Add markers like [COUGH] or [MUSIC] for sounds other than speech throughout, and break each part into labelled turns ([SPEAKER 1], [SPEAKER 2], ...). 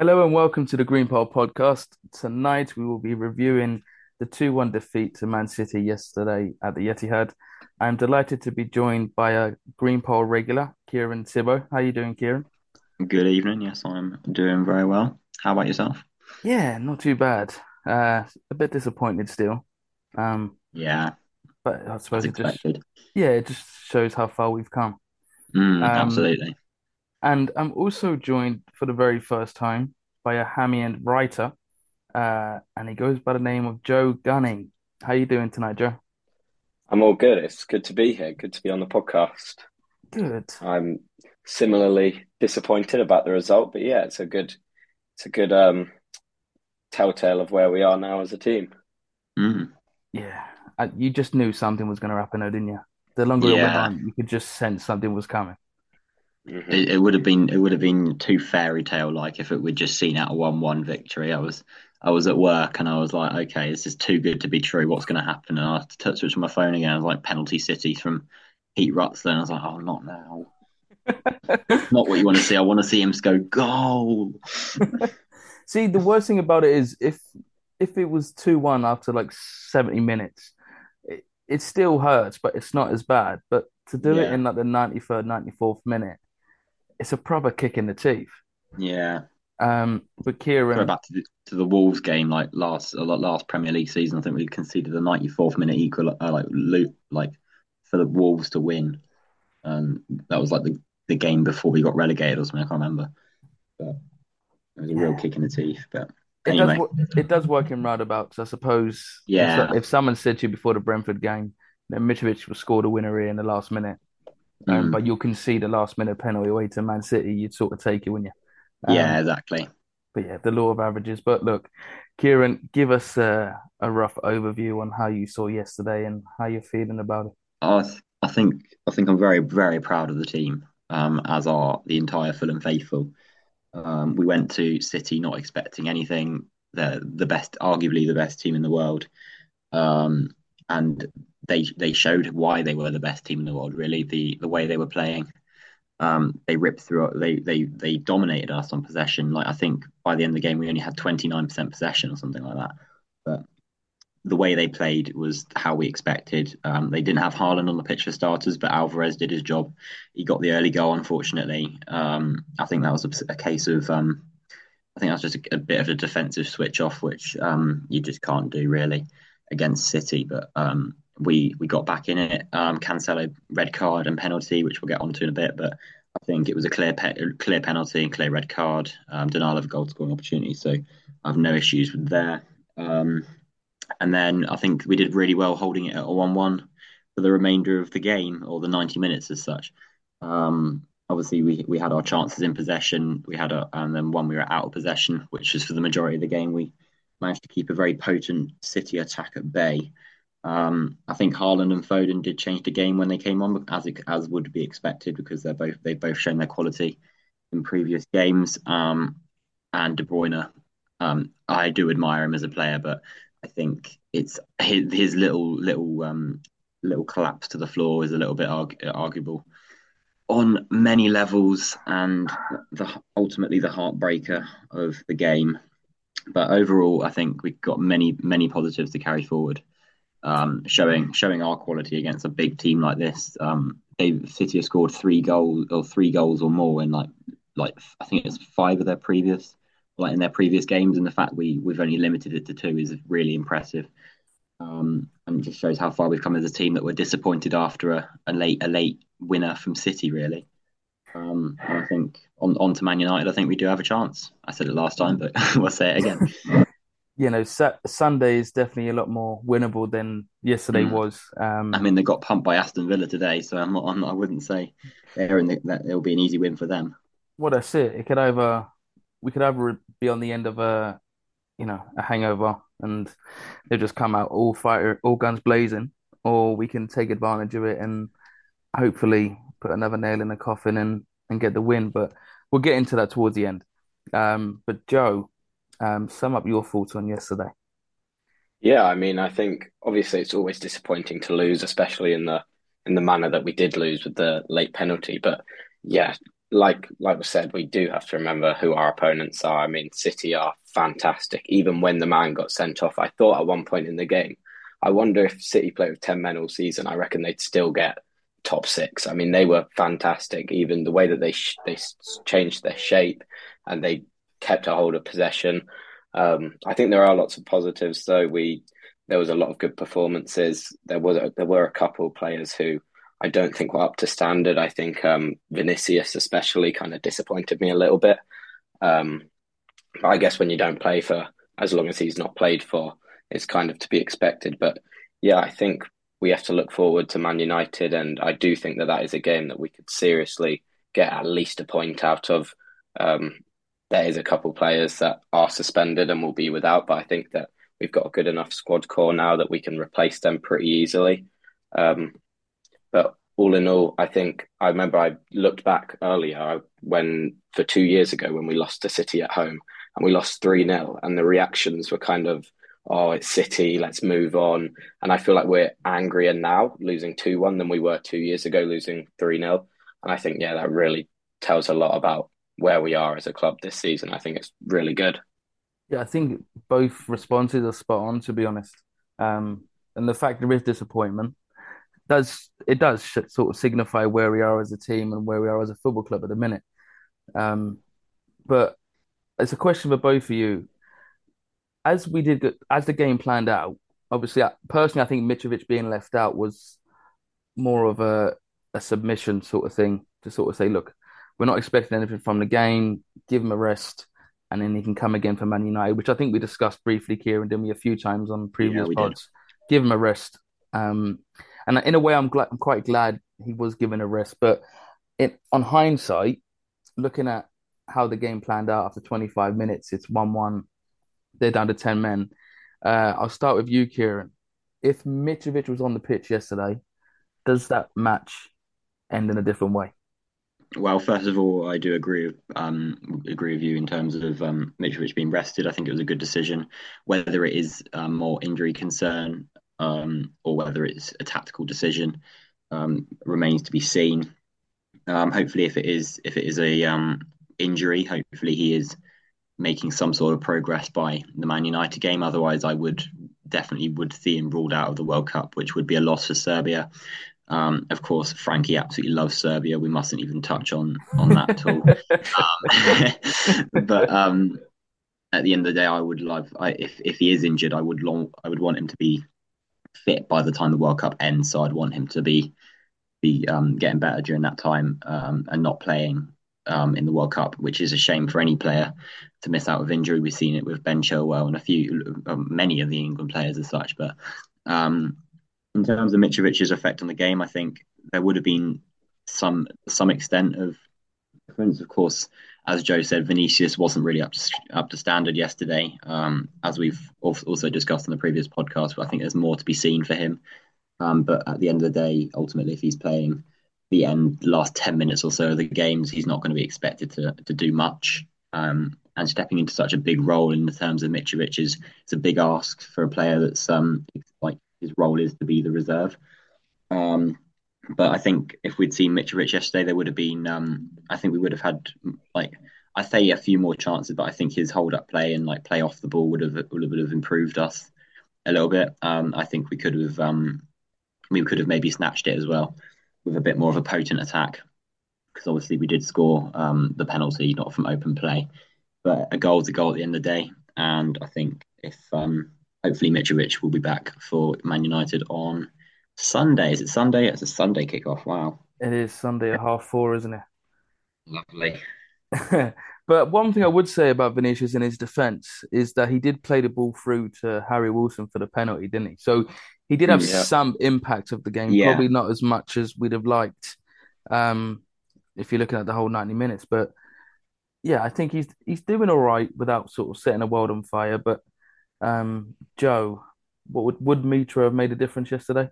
[SPEAKER 1] Hello and welcome to the Green Pole podcast. Tonight we will be reviewing the 2-1 defeat to Man City yesterday at the Etihad. I'm delighted to be joined by a Green Pole regular, Kieran Tibbo. How are you doing, Kieran?
[SPEAKER 2] Good evening. Yes, I'm doing very well. How about yourself?
[SPEAKER 1] Yeah, not too bad. Uh, a bit disappointed still. Um,
[SPEAKER 2] Yeah,
[SPEAKER 1] but I suppose it just, yeah, it just shows how far we've come.
[SPEAKER 2] Mm,
[SPEAKER 1] Um,
[SPEAKER 2] absolutely.
[SPEAKER 1] And I'm also joined for the very first time by a Hammy End writer. uh, and he goes by the name of Joe Gunning. How are you doing tonight, Joe?
[SPEAKER 3] I'm all good. It's good to be here. Good to be on the podcast.
[SPEAKER 1] Good.
[SPEAKER 3] I'm similarly disappointed about the result, but yeah, it's a good, it's a good um telltale of where we are now as a team.
[SPEAKER 2] Mm,
[SPEAKER 1] Yeah, uh, you just knew something was going to happen, though, didn't you? The longer it went on, you could just sense something was coming.
[SPEAKER 3] Hmm
[SPEAKER 2] it, it would have been it would have been too fairy tale like if it would just seen out a one-one victory. I was I was at work and I was like, okay, this is too good to be true. What's going to happen? And I t switched on my phone again. I was like, penalty City from Heat Rutzler. And I was like, oh, not now. [LAUGHS] Not what you want to see. I want to see him go goal. [LAUGHS]
[SPEAKER 1] See, the worst thing about it is if if it was 2-1 after like 70 minutes, it, it still hurts, but it's not as bad. But to do it in like the 93rd, 94th minute, it's a proper kick in the teeth.
[SPEAKER 2] yeah.
[SPEAKER 1] Um, but
[SPEAKER 2] Go
[SPEAKER 1] Kieran,
[SPEAKER 2] back to the, to the Wolves game, like last uh, last Premier League season. I think we conceded the 94th minute equal, uh, like loot, like for the Wolves to win. Um, that was like the, the game before we got relegated or something. I can't remember, but it was a real
[SPEAKER 1] yeah,
[SPEAKER 2] kick in the teeth. But
[SPEAKER 1] it does
[SPEAKER 2] anyway,
[SPEAKER 1] it does work in roundabouts. I suppose
[SPEAKER 2] yeah,
[SPEAKER 1] if someone said to you before the Brentford game that Mitrovic will score the winner here in the last minute, um,
[SPEAKER 2] mm,
[SPEAKER 1] but you'll concede the last minute penalty away to Man City, you'd sort of take it, wouldn't you?
[SPEAKER 2] yeah,
[SPEAKER 1] Um,
[SPEAKER 2] exactly.
[SPEAKER 1] but yeah, the law of averages. But look, Kieran, give us a, a rough overview on how you saw yesterday and how you're feeling about it.
[SPEAKER 2] I th- I think I think I'm very very proud of the team. Um, as are the entire Fulham faithful. Um, we went to City not expecting anything. They're the best, arguably the best team in the world. Um, and they they showed why they were the best team in the world. Really, the the way they were playing, um, they ripped through. They they they dominated us on possession. Like I think by the end of the game, we only had 29% possession or something like that. But the way they played was how we expected. Um, they didn't have Haaland on the pitch for starters, but Alvarez did his job. He got the early goal, unfortunately. Um, I think that was a, a case of. Um, I think that's just a, a bit of a defensive switch off, which um, you just can't do really against City. But um, we we got back in it. Um, Cancelo red card and penalty, which we'll get onto in a bit. But I think it was a clear pe clear penalty and clear red card. Um, denial of a goal scoring opportunity, so I have no issues with there. Um, and then I think we did really well holding it at a one-one for the remainder of the game or the ninety minutes as such. Um, obviously, we we had our chances in possession. We had a, and then one we were out of possession, which is for the majority of the game. We managed to keep a very potent City attack at bay. Um, I think Haaland and Foden did change the game when they came on, as it, as would be expected, because they're both they've both shown their quality in previous games. Um, and De Bruyne, um, I do admire him as a player, but I think it's his, his little little um, little collapse to the floor is a little bit arg- arguable on many levels, and the ultimately the heartbreaker of the game. But overall, I think we've got many many positives to carry forward um, showing showing our quality against a big team like this. Um, they City have scored three goals or three goals or more in like like I think it's five of their previous like in their previous games, and the fact we we've only limited it to two is really impressive. Um, and it just shows how far we've come as a team that we're disappointed after a, a late a late winner from City, really. Um, I think on on to Man United, I think we do have a chance. I said it last time, but [LAUGHS] we'll say it again.
[SPEAKER 1] You know, Sunday is definitely a lot more winnable than yesterday
[SPEAKER 2] Mm.
[SPEAKER 1] was.
[SPEAKER 2] I
[SPEAKER 1] Um,
[SPEAKER 2] mean, they got pumped by Aston Villa today, so I'm not, I'm not I wouldn't say they're in the, that it'll be an easy win for them.
[SPEAKER 1] what I see, it could either we could either be on the end of a you know a hangover and they just come out all fire, all guns blazing, or we can take advantage of it and hopefully put another nail in the coffin and and get the win. But we'll get into that towards the end. Um, but Joe, um, sum up your thoughts on yesterday.
[SPEAKER 3] Yeah, I mean, I think obviously it's always disappointing to lose, especially in the in the manner that we did lose with the late penalty. But yeah, like like we said, we do have to remember who our opponents are. I mean, City are fantastic. Even when the man got sent off, I thought at one point in the game, I wonder if City played with ten men all season. I reckon they'd still get top six. I mean, they were fantastic. Even the way that they sh- they changed their shape and they kept a hold of possession. Um, I think there are lots of positives, though. We there was a lot of good performances. There was a, there were a couple of players who I don't think were up to standard. I think um, Vinicius especially kind of disappointed me a little bit. Um, I guess when you don't play for as long as he's not played for, it's kind of to be expected. But yeah, I think we have to look forward to Man United, and I do think that that is a game that we could seriously get at least a point out of. Um, there is a couple players that are suspended and will be without, but I think that we've got a good enough squad core now that we can replace them pretty easily. Um, but all in all, I think I remember I looked back earlier when for two years ago when we lost to City at home and we lost 3 0, and the reactions were kind of, oh, it's City, let's move on. And I feel like we're angrier now losing 2 1 than we were two years ago losing 3 0. And I think, yeah, that really tells a lot about where we are as a club this season. I think it's really good.
[SPEAKER 1] Yeah, I think both responses are spot on, to be honest. Um, and the fact there is disappointment does it does sort of signify where we are as a team and where we are as a football club at the minute. Um, but it's a question for both of you. As we did, as the game planned out, obviously, personally, I think Mitrovic being left out was more of a a submission sort of thing to sort of say, look, we're not expecting anything from the game. Give him a rest, and then he can come again for Man United, which I think we discussed briefly, Kieran, didn't we, a few times on previous yeah, pods. Did. Give him a rest. Um, and in a way, I'm glad. I'm quite glad he was given a rest. But it, on hindsight, looking at how the game planned out after 25 minutes, it's one-one. They're down to 10 men. Uh, I'll start with you, Kieran. If Mitrovic was on the pitch yesterday, does that match end in a different way?
[SPEAKER 2] Well, first of all, I do agree um, agree with you in terms of um, Mitrovic being rested. I think it was a good decision. Whether it is um, more injury concern um, or whether it's a tactical decision um, remains to be seen. Um, hopefully, if it is if it is a um, injury, hopefully he is making some sort of progress by the Man United game. Otherwise, I would definitely would see him ruled out of the World Cup, which would be a loss for Serbia. Um, of course, Frankie absolutely loves Serbia. We mustn't even touch on on that at all. [LAUGHS] um, [LAUGHS] but um, at the end of the day, I would love I, if if he is injured, I would long I would want him to be fit by the time the World Cup ends. So I'd want him to be be um, getting better during that time um, and not playing um, in the World Cup, which is a shame for any player to miss out with injury. We've seen it with Ben Chilwell and a few, many of the England players as such, but um, in terms of Mitrovic's effect on the game, I think there would have been some some extent of difference. Of course, as Joe said, Vinicius wasn't really up to up to standard yesterday, um, as we've also discussed in the previous podcast. I think there's more to be seen for him. Um, but at the end of the day, ultimately, if he's playing the end last ten minutes or so of the games, he's not going to be expected to to do much. Um, and stepping into such a big role in the terms of Mitrovic is, is a big ask for a player that's um, like his role is to be the reserve. Um, but I think if we'd seen Mitrovic yesterday, there would have been. Um, I think we would have had like I say a few more chances, but I think his hold up play and like play off the ball would have would have, improved us a little bit. Um, I think we could have um, we could have maybe snatched it as well with a bit more of a potent attack because obviously we did score um, the penalty not from open play, but a goal is a goal at the end of the day. And I think if um, hopefully Mitrovic will be back for Man United on Sunday. Is it Sunday? It's a Sunday kickoff. Wow.
[SPEAKER 1] It is Sunday at half four, isn't it?
[SPEAKER 2] Lovely. [LAUGHS]
[SPEAKER 1] but one thing I would say about Vinicius in his defence is that he did play the ball through to Harry Wilson for the penalty, didn't he? So he did have yeah. some impact of the game, yeah. probably not as much as we'd have liked. Um, if you're looking at the whole 90 minutes, but yeah, I think he's he's doing all right without sort of setting the world on fire. But um, Joe, what would would Mitro have made a difference yesterday?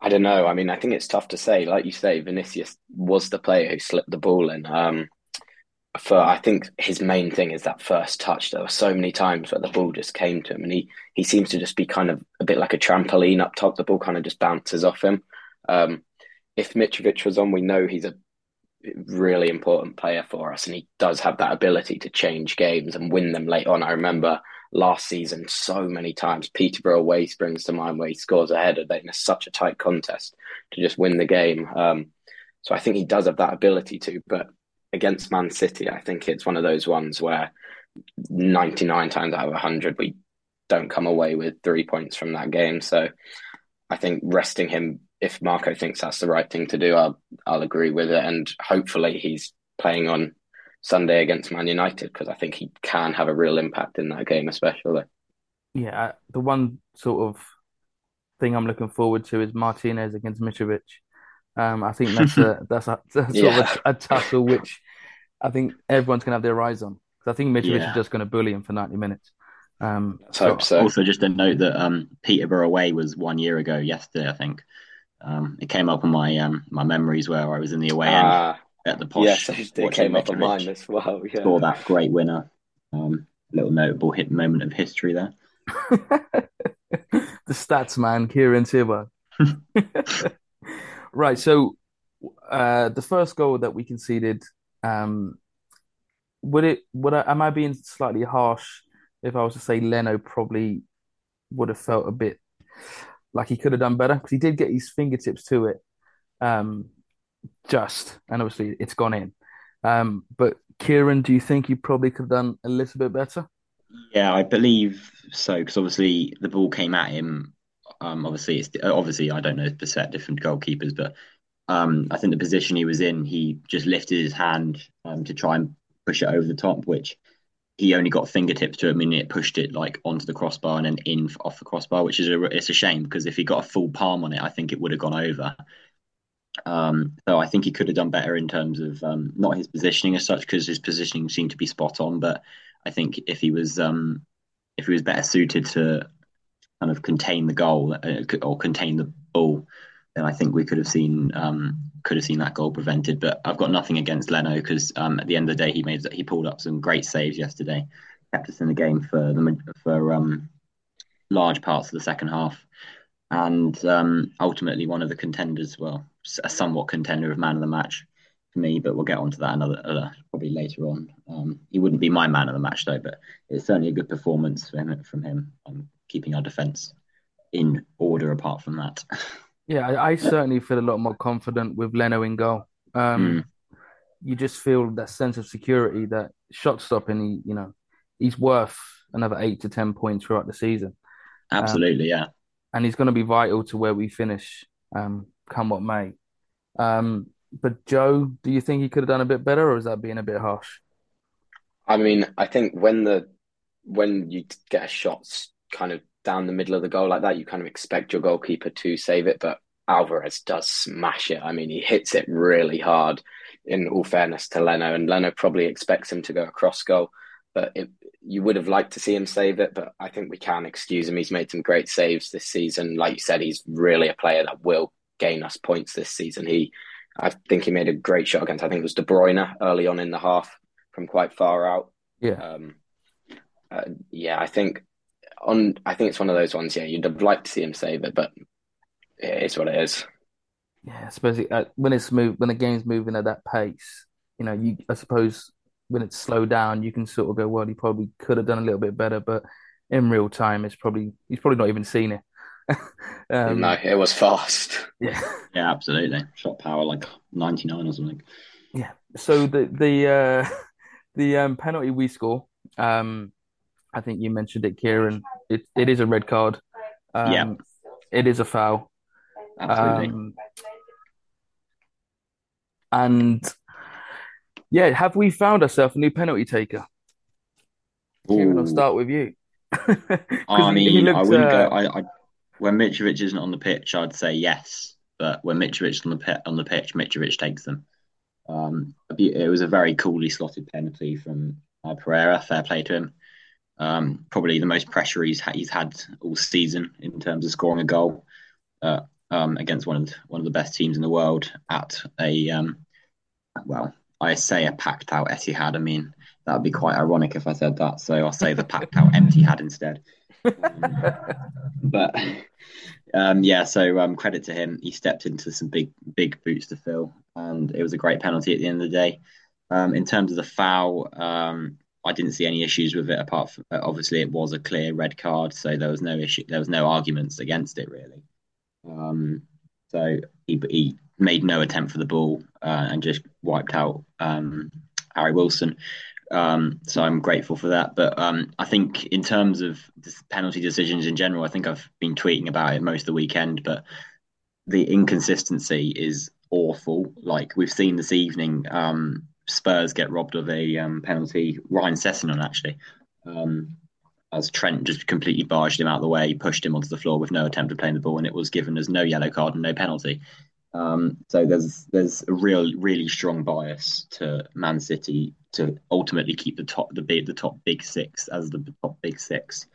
[SPEAKER 3] I don't know. I mean, I think it's tough to say. Like you say, Vinicius was the player who slipped the ball in. Um, for I think his main thing is that first touch. There were so many times where the ball just came to him, and he he seems to just be kind of a bit like a trampoline up top. The ball kind of just bounces off him. Um, if Mitrovic was on, we know he's a really important player for us, and he does have that ability to change games and win them late on. I remember last season so many times. Peterborough away springs to mind where he scores a header in such a tight contest to just win the game. Um, so I think he does have that ability to, but against Man City, I think it's one of those ones where 99 times out of 100 we don't come away with three points from that game. So I think resting him, if Marco thinks that's the right thing to do, I'll I'll agree with it, and hopefully he's playing on Sunday against Man United because I think he can have a real impact in that game, especially.
[SPEAKER 1] Yeah, the one sort of thing I'm looking forward to is Martinez against Mitrovic. Um, I think that's a [LAUGHS] that's a, that's yeah. sort of a, a, tussle which I think everyone's gonna have their eyes on because I think Mitrovic yeah. is just going to bully him for 90 minutes. Um,
[SPEAKER 3] so, hope so.
[SPEAKER 2] Also, just a note that um, Peterborough away was one year ago yesterday. I think um, it came up on my um, my memories where I was in the away end uh, at the posh.
[SPEAKER 3] Yes, it came up on mine as well. Yeah.
[SPEAKER 2] Saw that great winner. Um, little notable hit moment of history there. [LAUGHS]
[SPEAKER 1] the stats man, Kieran Tibbo. [LAUGHS] right, so uh, the first goal that we conceded, um, would it? Would I? Am I being slightly harsh if I was to say Leno probably would have felt a bit like he could have done better because he did get his fingertips to it, um, just and obviously it's gone in. Um, but Kieran, do you think you probably could have done a little bit better?
[SPEAKER 2] Yeah, I believe so because obviously the ball came at him. Um, obviously, it's obviously I don't know the set different goalkeepers, but um, I think the position he was in, he just lifted his hand um, to try and push it over the top, which he only got fingertips to it. Mean, it pushed it like onto the crossbar and then in off the crossbar, which is a it's a shame because if he got a full palm on it, I think it would have gone over. Um, so I think he could have done better in terms of um, not his positioning as such, because his positioning seemed to be spot on. But I think if he was um, if he was better suited to kind of contain the goal uh, or contain the ball, then I think we could have seen um, could have seen that goal prevented. But I've got nothing against Leno because um, at the end of the day, he made he pulled up some great saves yesterday, kept us in the game for the for um, large parts of the second half, and um, ultimately one of the contenders. Well, a somewhat contender of man of the match for me, but we'll get onto that another uh, probably later on. Um, he wouldn't be my man of the match though, but it's certainly a good performance from him, from him um, keeping our defence in order. Apart from that. [LAUGHS]
[SPEAKER 1] Yeah, I, I, certainly feel a lot more confident with Leno in goal. Um, mm. You just feel that sense of security that shot stopping, he, you know, he's worth another eight to 10 points throughout the season.
[SPEAKER 2] Absolutely, um, yeah.
[SPEAKER 1] And he's going to be vital to where we finish, um, come what may. Um, but Joe, do you think he could have done a bit better, or is that being a bit harsh?
[SPEAKER 3] I mean, I think when the when you get a shot kind of down the middle of the goal like that, you kind of expect your goalkeeper to save it. But Alvarez does smash it. I mean, he hits it really hard. In all fairness to Leno, and Leno probably expects him to go across goal, but it, you would have liked to see him save it. But I think we can excuse him. He's made some great saves this season. Like you said, he's really a player that will gain us points this season. He, I think he made a great shot against. I think it was De Bruyne early on in the half from quite far out.
[SPEAKER 1] Yeah. Um,
[SPEAKER 3] uh, yeah, I think on I think it's one of those ones. Yeah, you'd have liked to see him save it, but it is what it is.
[SPEAKER 1] Yeah, I suppose it, uh, when it's move when the game's moving at that pace, you know, you I suppose when it's slowed down, you can sort of go, well, he probably could have done a little bit better, but in real time, it's probably he's probably not even seen it. [LAUGHS]
[SPEAKER 3] um, no, it was fast. [LAUGHS]
[SPEAKER 1] Yeah,
[SPEAKER 2] yeah, absolutely. Shot power like ninety nine or something.
[SPEAKER 1] Yeah. So the the uh, [LAUGHS] the um, penalty we score, um, I think you mentioned it, Kieran. It it is a red card.
[SPEAKER 2] Um, yeah,
[SPEAKER 1] it is a foul.
[SPEAKER 2] Absolutely. Um,
[SPEAKER 1] and yeah, have we found ourselves a new penalty taker? Kieran, I'll start with you. [LAUGHS]
[SPEAKER 2] I mean, looked, I wouldn't uh, go. I, I, when Mitrovic isn't on the pitch, I'd say yes. But when Mitrovic's on the pit, on the pitch, Mitrovic takes them. Um, it was a very coolly slotted penalty from uh, Pereira. Fair play to him. Um, probably the most pressure he's ha- he's had all season in terms of scoring a goal uh, um, against one of the, one of the best teams in the world at a um, well, I say a packed out Etihad. I mean that would be quite ironic if I said that. So I'll say the packed out Etihad instead. Um, [LAUGHS] but Um, yeah, so um, credit to him. He stepped into some big, big boots to fill, and it was a great penalty at the end of the day. Um, in terms of the foul, um, I didn't see any issues with it. Apart from obviously, it was a clear red card, so there was no issue. There was no arguments against it really. So he he made no attempt for the ball uh, and just wiped out um, Harry Wilson. Um, so I'm grateful for that. But um, I think in terms of penalty decisions in general, I think I've been tweeting about it most of the weekend. But the inconsistency is awful. Like we've seen this evening, um, Spurs get robbed of a um, penalty. Ryan Sessegnon actually, um, as Trent just completely barged him out of the way, pushed him onto the floor with no attempt of playing the ball, and it was given as no yellow card and no penalty. Um, so there's there's a real really strong bias to Man City to ultimately keep the top the the top big six as the top big six,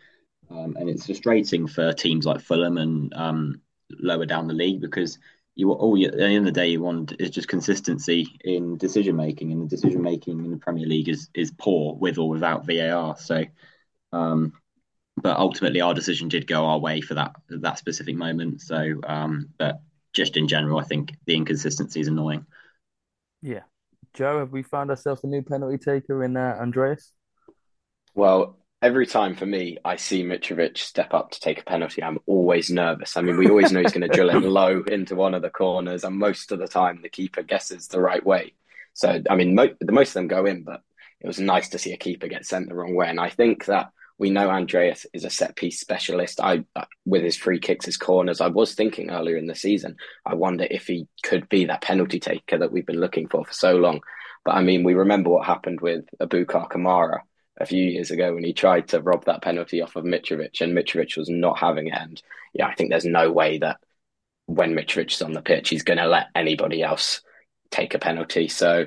[SPEAKER 2] um, and it's frustrating for teams like Fulham and um, lower down the league because you all you, at the end of the day you want is just consistency in decision making, and the decision making in the Premier League is is poor with or without VAR. So. Um, but ultimately, our decision did go our way for that that specific moment. So, um, but just in general, I think the inconsistency is annoying.
[SPEAKER 1] Yeah. Joe, have we found ourselves a new penalty taker in uh, Andreas?
[SPEAKER 3] Well, every time for me, I see Mitrovic step up to take a penalty, I'm always nervous. I mean, we always know he's going to drill it [LAUGHS] low into one of the corners, and most of the time, the keeper guesses the right way. So, I mean, mo- the most of them go in, but it was nice to see a keeper get sent the wrong way. And I think that we know Andreas is a set piece specialist. I, with his free kicks, his corners. I was thinking earlier in the season, I wonder if he could be that penalty taker that we've been looking for for so long. But I mean, we remember what happened with Aboubakar Kamara a few years ago when he tried to rob that penalty off of Mitrovic, and Mitrovic was not having it. And yeah, I think there's no way that when Mitrovic is on the pitch, he's going to let anybody else take a penalty. So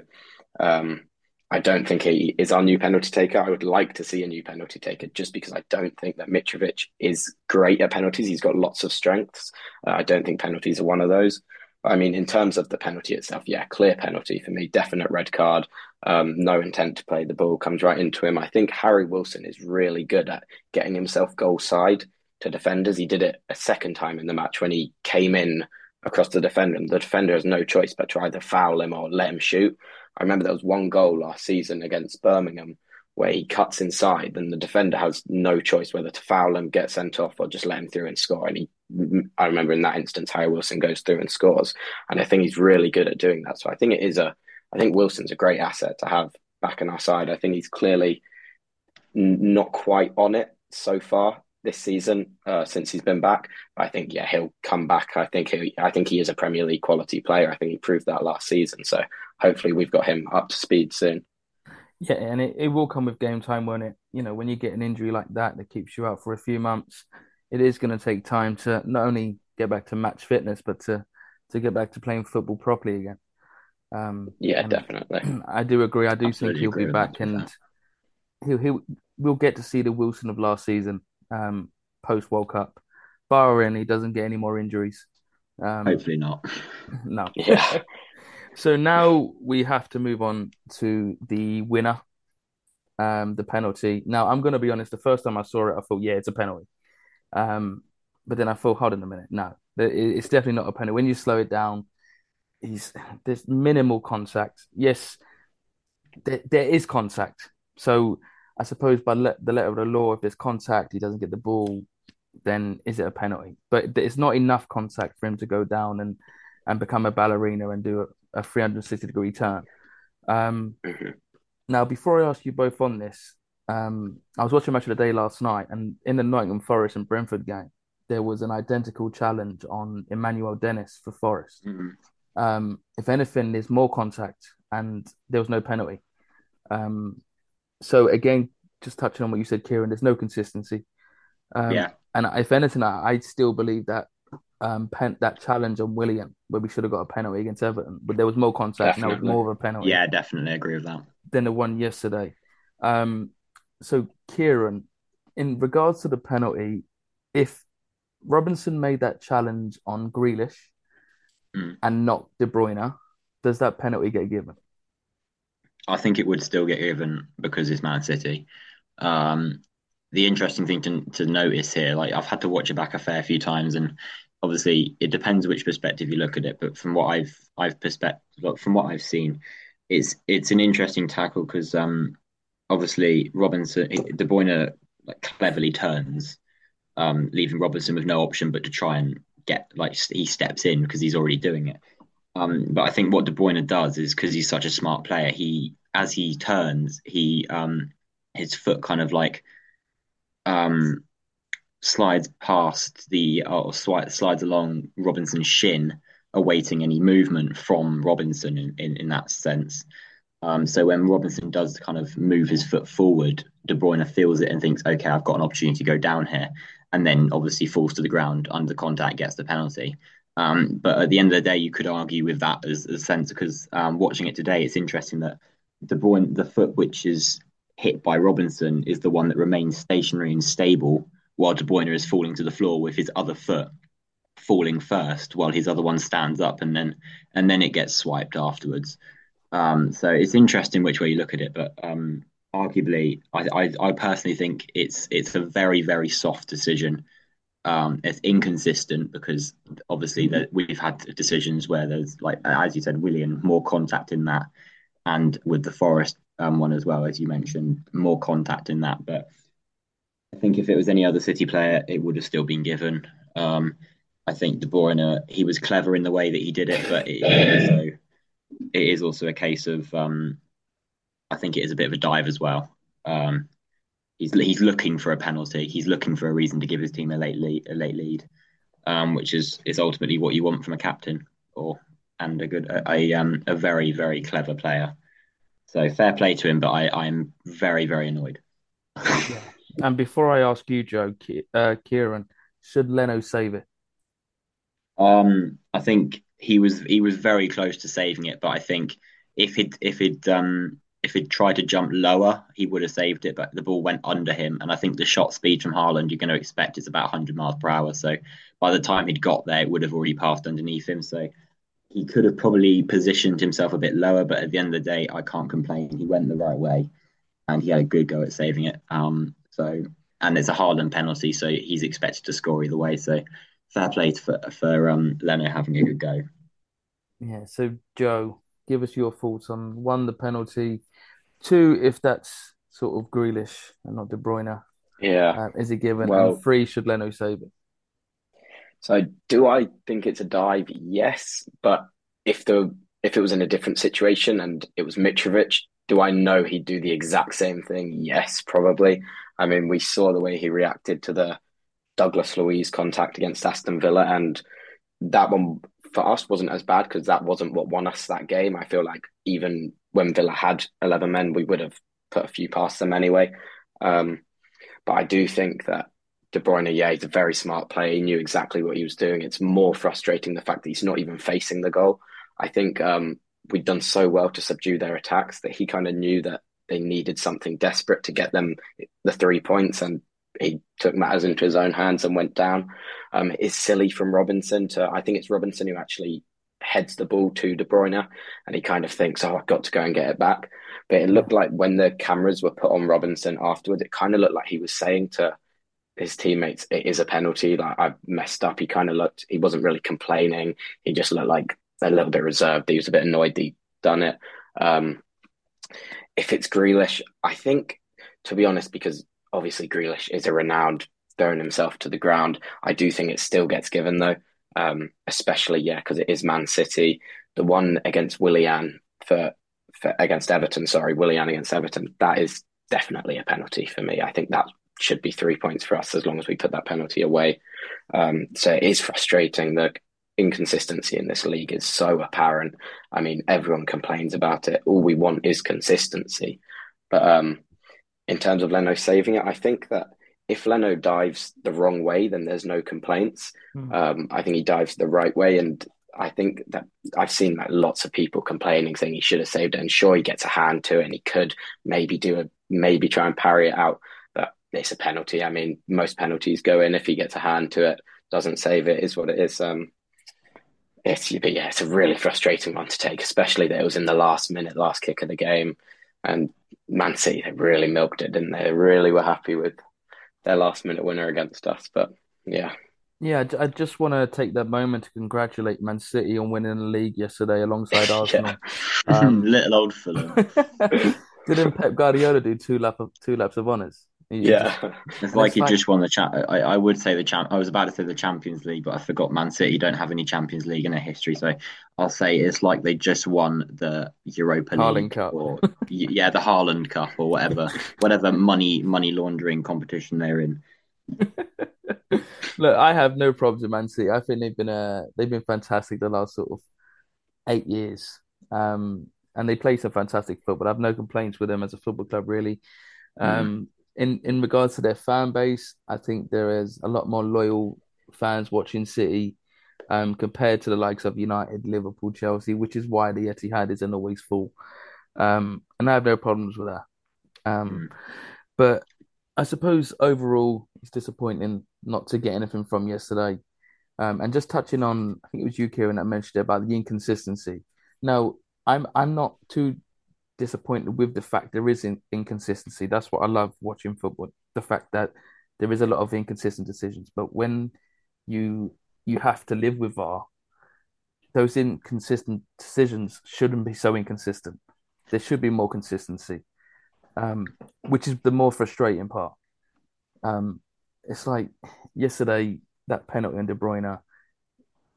[SPEAKER 3] um, I don't think he is our new penalty taker. I would like to see a new penalty taker just because I don't think that Mitrovic is great at penalties. He's got lots of strengths. Uh, I don't think penalties are one of those. I mean, in terms of the penalty itself, yeah, clear penalty for me, definite red card. Um, no intent to play the ball comes right into him. I think Harry Wilson is really good at getting himself goal side to defenders. He did it a second time in the match when he came in across the defender, and the defender has no choice but to either foul him or let him shoot. I remember there was one goal last season against Birmingham where he cuts inside and the defender has no choice whether to foul him, get sent off, or just let him through and score. And he, I remember in that instance, Harry Wilson goes through and scores. And I think he's really good at doing that. So I think it is a, I think Wilson's a great asset to have back on our side. I think he's clearly not quite on it so far this season uh, since he's been back. I think yeah he'll come back. I think he I think he is a Premier League quality player. I think he proved that last season. So hopefully we've got him up to speed soon.
[SPEAKER 1] Yeah, and it, it will come with game time, won't it? You know, when you get an injury like that that keeps you out for a few months, it is going to take time to not only get back to match fitness, but to to get back to playing football properly again.
[SPEAKER 3] Um, yeah, definitely. [CLEARS THROAT]
[SPEAKER 1] I do agree. I do Absolutely think he'll be back, and he'll he'll we'll get to see the Wilson of last season um, post World Cup, barring he doesn't get any more injuries.
[SPEAKER 2] Um, Hopefully not.
[SPEAKER 1] No. [LAUGHS] Yeah. so now we have to move on to the winner, um, the penalty. Now I'm going to be honest. The first time I saw it, I thought, yeah, it's a penalty. Um, but then I thought, hold on a minute, no, it's definitely not a penalty. When you slow it down, he's there's minimal contact. Yes, there, there is contact. So I suppose by le- the letter of the law, if there's contact, he doesn't get the ball, then is it a penalty? But it's not enough contact for him to go down and and become a ballerina and do a, a 360 degree turn. Um, mm-hmm. Now, before I ask you both on this, um, I was watching match of the day last night, and in the Nottingham Forest and Brentford game, there was an identical challenge on Emmanuel Dennis for Forest. Mm-hmm. Um, if anything, there's more contact, and there was no penalty. Um, so again, just touching on what you said, Kieran, there's no consistency.
[SPEAKER 2] Um, yeah.
[SPEAKER 1] And if anything, I, I still believe that um pen, that challenge on Willian, where we should have got a penalty against Everton, but there was more contact definitely. and there was more of a penalty.
[SPEAKER 2] Yeah, definitely agree with that.
[SPEAKER 1] Than the one yesterday. Um, so Kieran, in regards to the penalty, if Robinson made that challenge on Grealish mm. and not De Bruyne, does that penalty get given?
[SPEAKER 2] I think it would still get given because it's Man City. Um, the interesting thing to to notice here, like I've had to watch it back a fair few times, and obviously it depends which perspective you look at it, but from what I've I've perspective from what I've seen, it's it's an interesting tackle because um obviously Robinson De Bruyne like cleverly turns, um, leaving Robinson with no option but to try and get like he steps in because he's already doing it. Um, but I think what De Bruyne does is because he's such a smart player, he as he turns, he um his foot kind of like um slides past the or slides along Robinson's shin, awaiting any movement from Robinson in, in, in that sense. Um, so when Robinson does kind of move his foot forward, De Bruyne feels it and thinks, okay, I've got an opportunity to go down here, and then obviously falls to the ground under contact, gets the penalty. Um, but at the end of the day, you could argue with that as, as a sense because um, watching it today, it's interesting that Bruyne, the foot which is hit by Robinson, is the one that remains stationary and stable, while De Bruyne is falling to the floor with his other foot falling first, while his other one stands up, and then and then it gets swiped afterwards. Um, so it's interesting which way you look at it, but um, arguably, I, I, I, personally think it's it's a very very soft decision. Um, it's inconsistent because obviously that we've had decisions where there's like as you said, Willian more contact in that, and with the Forest um, one as well as you mentioned, more contact in that. But I think if it was any other City player, it would have still been given. Um, I think De Bruyne he was clever in the way that he did it, but it, also it is also a case of um, I think it is a bit of a dive as well. Um, he's he's looking for a penalty. He's looking for a reason to give his team a late lead, a late lead, um, which is is ultimately what you want from a captain or and a good a, a um a very very clever player. So fair play to him, but I I'm very very annoyed.
[SPEAKER 1] yeah. [LAUGHS] And before I ask you, Joe, uh, Kieran, should Leno save it?
[SPEAKER 2] Um, I think he was he was very close to saving it, but I think if it if it um if he'd tried to jump lower, he would have saved it, but the ball went under him. And I think the shot speed from Haaland, you're going to expect is about 100 miles per hour. So by the time he'd got there, it would have already passed underneath him. So he could have probably positioned himself a bit lower, but at the end of the day, I can't complain. He went the right way and he had a good go at saving it. Um, so, and it's a Haaland penalty, so he's expected to score either way. So fair play for, for um, Leno having a good go.
[SPEAKER 1] Yeah. So, Joe, give us your thoughts on one, the penalty, two, if that's sort of Grealish and not De Bruyne.
[SPEAKER 3] Yeah.
[SPEAKER 1] Uh, is it given? Well, and three, should Leno save it?
[SPEAKER 3] So, do I think it's a dive? Yes, but if the if it was in a different situation and it was Mitrovic, do I know he'd do the exact same thing? Yes, probably. I mean, we saw the way he reacted to the Douglas Luiz contact against Aston Villa, and that one for us wasn't as bad because that wasn't what won us that game. I feel like even when Villa had 11 men, we would have put a few past them anyway. Um, but I do think that De Bruyne, yeah, he's a very smart player. He knew exactly what he was doing. It's more frustrating the fact that he's not even facing the goal. I think um, we'd done so well to subdue their attacks that he kind of knew that they needed something desperate to get them the three points, and he took matters into his own hands and went down. Um, it's silly from Robinson to I think it's Robinson who actually heads the ball to De Bruyne, and he kind of thinks, "Oh, I've got to go and get it back." But it looked like when the cameras were put on Robinson afterwards, it kind of looked like he was saying to his teammates, "It is a penalty. Like I messed up." He kind of looked. He wasn't really complaining. He just looked like a little bit reserved. He was a bit annoyed he'd done it. Um, if it's Grealish, I think, to be honest, because obviously Grealish is a renowned throwing himself to the ground. I do think it still gets given though, um, especially yeah because it is Man City. The one against Willian for, for against Everton, sorry, Willian against Everton, that is definitely a penalty for me. I think that should be three points for us as long as we put that penalty away. Um, so it is frustrating. The inconsistency in this league is so apparent. I mean, everyone complains about it. All we want is consistency. But um, in terms of Leno saving it, I think that if Leno dives the wrong way, then there's no complaints. Mm. Um, I think he dives the right way, and I think that I've seen like lots of people complaining, saying he should have saved it. And sure, he gets a hand to it, and he could maybe do a maybe try and parry it out, but it's a penalty. I mean, most penalties go in if he gets a hand to it, doesn't save it, is what it is. Um, it's but yeah, it's a really frustrating one to take, especially that it was in the last minute, last kick of the game, and Man City they really milked it, didn't they? They really were happy with their last minute winner against us. But yeah,
[SPEAKER 1] Yeah, I just want to take that moment to congratulate Man City on winning the league yesterday alongside [LAUGHS]
[SPEAKER 3] Yeah.
[SPEAKER 1] Arsenal. [LAUGHS] Um,
[SPEAKER 2] Little old Fulham. [LAUGHS]
[SPEAKER 1] didn't Pep Guardiola do two lap of two laps of honors? He, he
[SPEAKER 3] Yeah.
[SPEAKER 2] It's
[SPEAKER 1] and
[SPEAKER 2] like
[SPEAKER 1] it's
[SPEAKER 2] he
[SPEAKER 1] like
[SPEAKER 2] just won the champ. I, I would say the champ. I was about to say the Champions League, but I forgot Man City don't have any Champions League in their history. So I'll say it's like they just won the Europa
[SPEAKER 1] Carling
[SPEAKER 2] League
[SPEAKER 1] Cup.
[SPEAKER 2] or yeah, the Haaland Cup or whatever, [LAUGHS] whatever money money laundering competition they're in.
[SPEAKER 1] Look, I have no problems with Man City. I think they've been uh they've been fantastic the last sort of eight years. Um, and they play some fantastic football. I have no complaints with them as a football club, really.
[SPEAKER 2] Mm,
[SPEAKER 1] Um, in in regards to their fan base, I think there is a lot more loyal fans watching City, um, compared to the likes of United, Liverpool, Chelsea, which is why the Etihad isn't always full. Um, and I have no problems with that. Um,
[SPEAKER 2] mm.
[SPEAKER 1] but I suppose overall, it's disappointing not to get anything from yesterday. Um, and just touching on, I think it was you, Kieran, that mentioned it about the inconsistency. Now, I'm I'm not too disappointed with the fact there is in, inconsistency. That's what I love watching football. The fact that there is a lot of inconsistent decisions. But when you you have to live with VAR, those inconsistent decisions shouldn't be so inconsistent. There should be more consistency, um, which is the more frustrating part. Um, it's like yesterday that penalty on De Bruyne.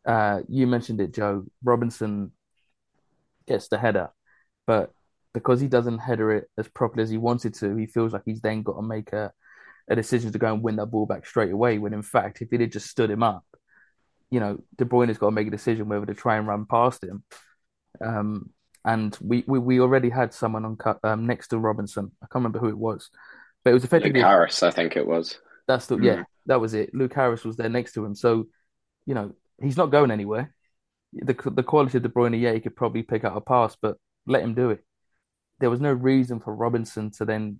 [SPEAKER 1] Uh, you mentioned it, Joe. Robinson gets the header, but because he doesn't header it as properly as he wanted to, he feels like he's then got to make a, a decision to go and win that ball back straight away. When in fact, if he had just stood him up, you know, De Bruyne's got to make a decision whether to try and run past him. Um, and we, we, we already had someone on cut um, next to Robinson. I can't remember who it was, but it was
[SPEAKER 3] Luke
[SPEAKER 1] effectively
[SPEAKER 3] Harris, I think it was.
[SPEAKER 1] that's the yeah
[SPEAKER 2] Mm.
[SPEAKER 1] that was it. Luke Harris was there next to him, so you know he's not going anywhere. The the quality of De Bruyne, yeah, he could probably pick up a pass, but let him do it. There was no reason for Robinson to then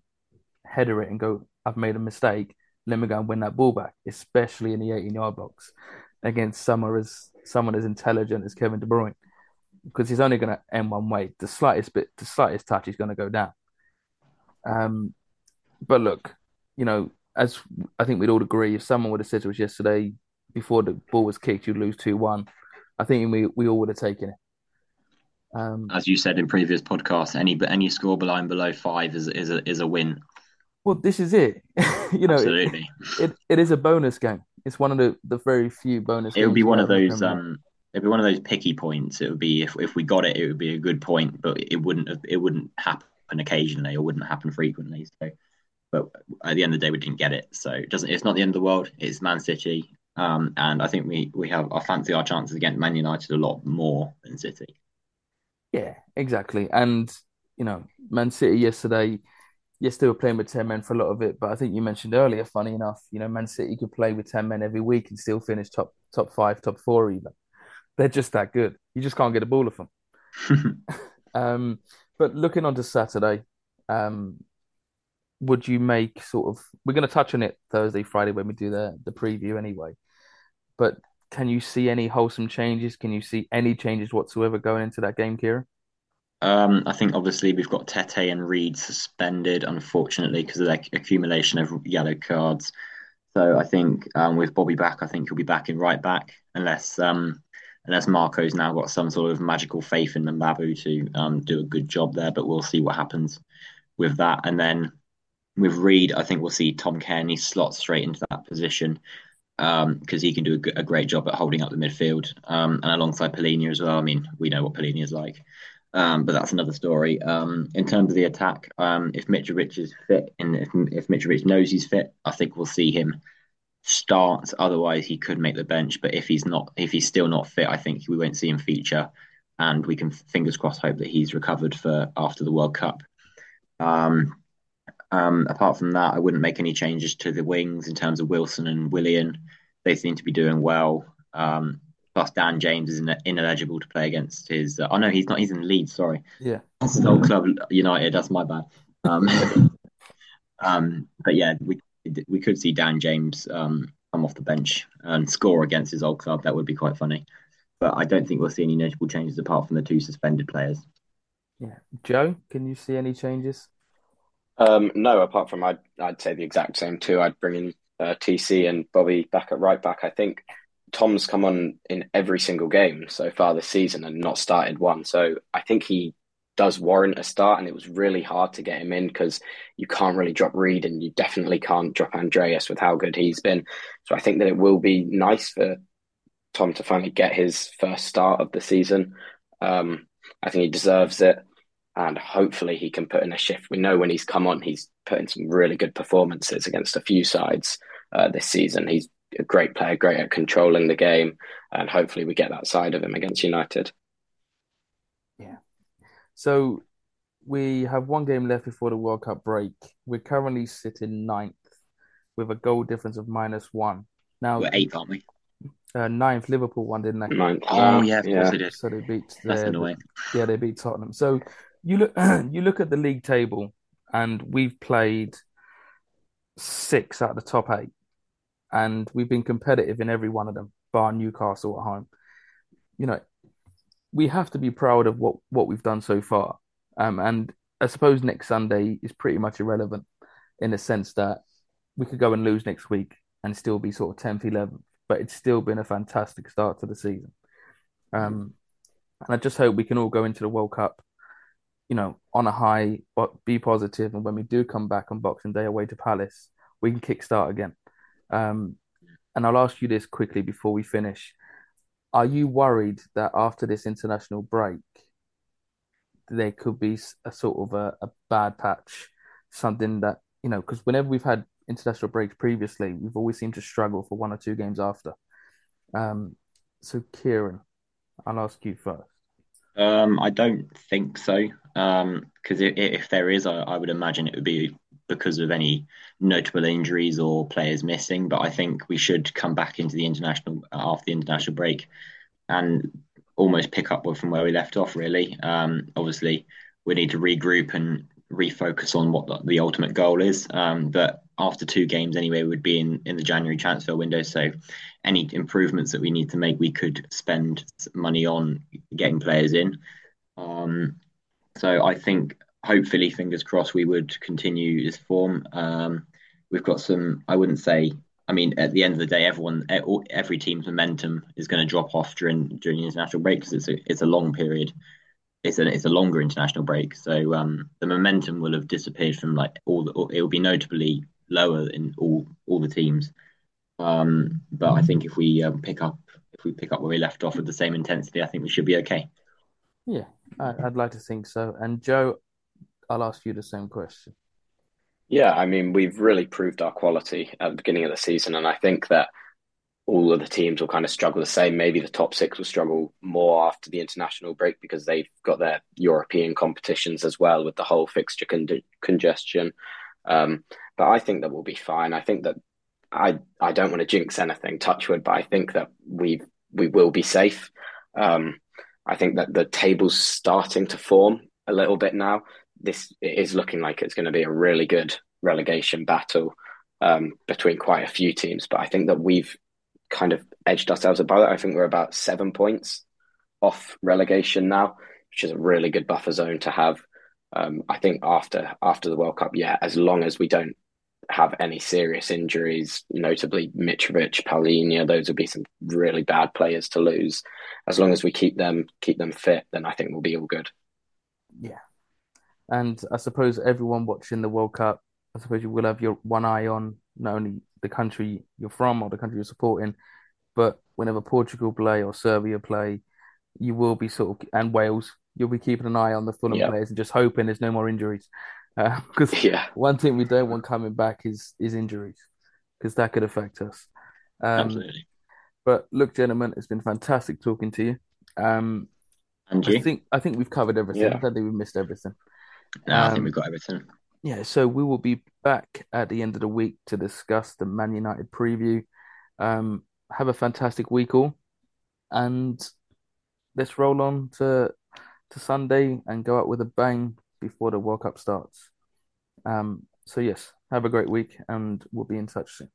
[SPEAKER 1] header it and go, I've made a mistake. Let me go and win that ball back, especially in the 18 yard box against someone as someone as intelligent as Kevin De Bruyne, because he's only going to end one way. The slightest bit, the slightest touch, he's going to go down. Um, but look, you know, as I think we'd all agree, if someone would have said to us yesterday before the ball was kicked, you'd lose 2 1, I think we, we all would have taken it. Um,
[SPEAKER 2] As you said in previous podcasts, any any score line below five is is a is a win.
[SPEAKER 1] well, this is it. [LAUGHS] you know, it,
[SPEAKER 2] Absolutely.
[SPEAKER 1] it, it is a bonus game. It's one of the, the very few bonus
[SPEAKER 2] It would be one of
[SPEAKER 1] have in the
[SPEAKER 2] those um it'd be one of those picky points. It would be if if we got it, it would be a good point, but it wouldn't have, it wouldn't happen occasionally or wouldn't happen frequently. So but at the end of the day, we didn't get it. So it doesn't. It's not the end of the world. It's Man City, um, and I think we we have I fancy our chances against Man United a lot more than City.
[SPEAKER 1] Yeah, exactly. And, you know, Man City yesterday, yes, they were playing with 10 men for a lot of it, but I think you mentioned earlier, funny enough, you know, Man City could play with 10 men every week and still finish top top five, top four even. They're just that good. You just can't get a ball of them. [LAUGHS] Um, but looking on to Saturday, um, would you make sort of we're going to touch on it Thursday, Friday when we do the the preview anyway. But can you see any wholesome changes? Can you see any changes whatsoever going into that game, Kira?
[SPEAKER 2] um, I think obviously we've got Tete and Reed suspended, unfortunately, because of their accumulation of yellow cards. So I think um, with Bobby back, I think he'll be back in right back, unless um, unless Marco's now got some sort of magical faith in Mbabu to um, do a good job there. But we'll see what happens with that. And then with Reed, I think we'll see Tom Cairney slot straight into that position um, because he can do a, a great job at holding up the midfield um, and alongside Palhinha as well. I mean, we know what Palhinha is like. Um, but that's another story. Um, in terms of the attack, um, if Mitrovic is fit and if, if Mitrovic knows he's fit, I think we'll see him start. Otherwise, he could make the bench. But if he's not, if he's still not fit, I think we won't see him feature. And we can fingers crossed hope that he's recovered for after the World Cup. Um, um, apart from that, I wouldn't make any changes to the wings in terms of Wilson and Willian. They seem to be doing well. Um, plus, Dan James is in, ineligible to play against his. Uh, oh no, he's not. He's in Leeds. Sorry,
[SPEAKER 1] Yeah.
[SPEAKER 2] that's his old club, United. That's my bad. Um, [LAUGHS] um, but yeah, we we could see Dan James um, come off the bench and score against his old club. That would be quite funny. But I don't think we'll see any notable changes apart from the two suspended players.
[SPEAKER 1] Yeah. Joe, can you see any changes?
[SPEAKER 3] Um, no, apart from I'd I'd say the exact same too. I'd bring in uh, TC and Bobby back at right back. I think Tom's come on in every single game so far this season and not started one. So I think he does warrant a start, and it was really hard to get him in because you can't really drop Reed and you definitely can't drop Andreas with how good he's been. So I think that it will be nice for Tom to finally get his first start of the season. Um, I think he deserves it, and hopefully he can put in a shift. We know when he's come on, he's put in some really good performances against a few sides uh, this season. He's a great player, great at controlling the game, and hopefully we get that side of him against United.
[SPEAKER 1] Yeah. So we have one game left before the World Cup break. We're currently sitting ninth with a goal difference of minus one. Now
[SPEAKER 2] we're eighth, aren't we?
[SPEAKER 1] uh, ninth. Liverpool won, didn't they?
[SPEAKER 3] Ninth.
[SPEAKER 2] Oh yeah, of course
[SPEAKER 3] yeah.
[SPEAKER 2] they did.
[SPEAKER 1] So they beat.
[SPEAKER 2] That's
[SPEAKER 1] their-
[SPEAKER 2] annoying.
[SPEAKER 1] Yeah, they beat Tottenham. So you look, [CLEARS THROAT] you look at the league table, and we've played six out of the top eight, and we've been competitive in every one of them, bar Newcastle at home. You know, we have to be proud of what what we've done so far. Um, and I suppose next Sunday is pretty much irrelevant in the sense that we could go and lose next week and still be sort of 10th, 11th, but it's still been a fantastic start to the season. Um, and I just hope we can all go into the World Cup, you know, on a high, but be positive. And when we do come back on Boxing Day away to Palace, we can kickstart again. Um, and I'll ask you this quickly before we finish. Are you worried that after this international break, there could be a sort of a, a bad patch, something that, you know, because whenever we've had international breaks previously, we've always seemed to struggle for one or two games after. Um, so, Kieran, I'll ask you first.
[SPEAKER 2] Um, I don't think so. Um, because if, if there is, I, I would imagine it would be because of any notable injuries or players missing. But I think we should come back into the international after the international break and almost pick up from where we left off. Really, um, obviously we need to regroup and refocus on what the, the ultimate goal is. Um, but after two games anyway, would be in in the January transfer window. So any improvements that we need to make, we could spend money on getting players in. Um, so I think hopefully, fingers crossed, we would continue this form. Um, we've got some. I wouldn't say. I mean, at the end of the day, everyone, every team's momentum is going to drop off during during the international break because it's a it's a long period. It's a it's a longer international break, so um, the momentum will have disappeared from like all the. It will be notably lower in all all the teams. Um, but I think if we um, pick up if we pick up where we left off with the same intensity, I think we should be okay.
[SPEAKER 1] Yeah, I, I'd like to think so. And Joe, I'll ask you the same question.
[SPEAKER 3] Yeah, I mean, we've really proved our quality at the beginning of the season, and I think that all of the teams will kind of struggle the same. Maybe the top six will struggle more after the international break because they've got their European competitions as well with the whole fixture con- congestion. Um, but I think that we'll be fine. I think that I I don't want to jinx anything, touchwood, but I think that we we will be safe. Um, I think that the table's starting to form a little bit now. This is looking like it's going to be a really good relegation battle um, between quite a few teams. But I think that we've kind of edged ourselves above it. I think we're about seven points off relegation now, which is a really good buffer zone to have. Um, I think after after the World Cup, yeah, as long as we don't have any serious injuries, notably Mitrovic, Palhinha, those would be some really bad players to lose. As long as we keep them keep them fit, then I think we'll be all good.
[SPEAKER 1] Yeah. And I suppose everyone watching the World Cup, I suppose you will have your one eye on not only the country you're from or the country you're supporting, but whenever Portugal play or Serbia play, you will be sort of, and Wales, you'll be keeping an eye on the Fulham
[SPEAKER 3] Yeah.
[SPEAKER 1] players and just hoping there's no more injuries. [LAUGHS] Because
[SPEAKER 3] Yeah,
[SPEAKER 1] one thing we don't want coming back is is injuries, because that could affect us. Um,
[SPEAKER 2] Absolutely.
[SPEAKER 1] but look, gentlemen, it's been fantastic talking to you. Um, I think I think we've covered everything.
[SPEAKER 3] Yeah.
[SPEAKER 1] I don't think we've missed everything.
[SPEAKER 2] No, I think
[SPEAKER 1] um,
[SPEAKER 2] we've got everything.
[SPEAKER 1] Yeah, so we will be back at the end of the week to discuss the Man United preview. Um, have a fantastic week all, and let's roll on to to Sunday and go out with a bang before the World Cup starts. Um, so yes, have a great week, and we'll be in touch soon.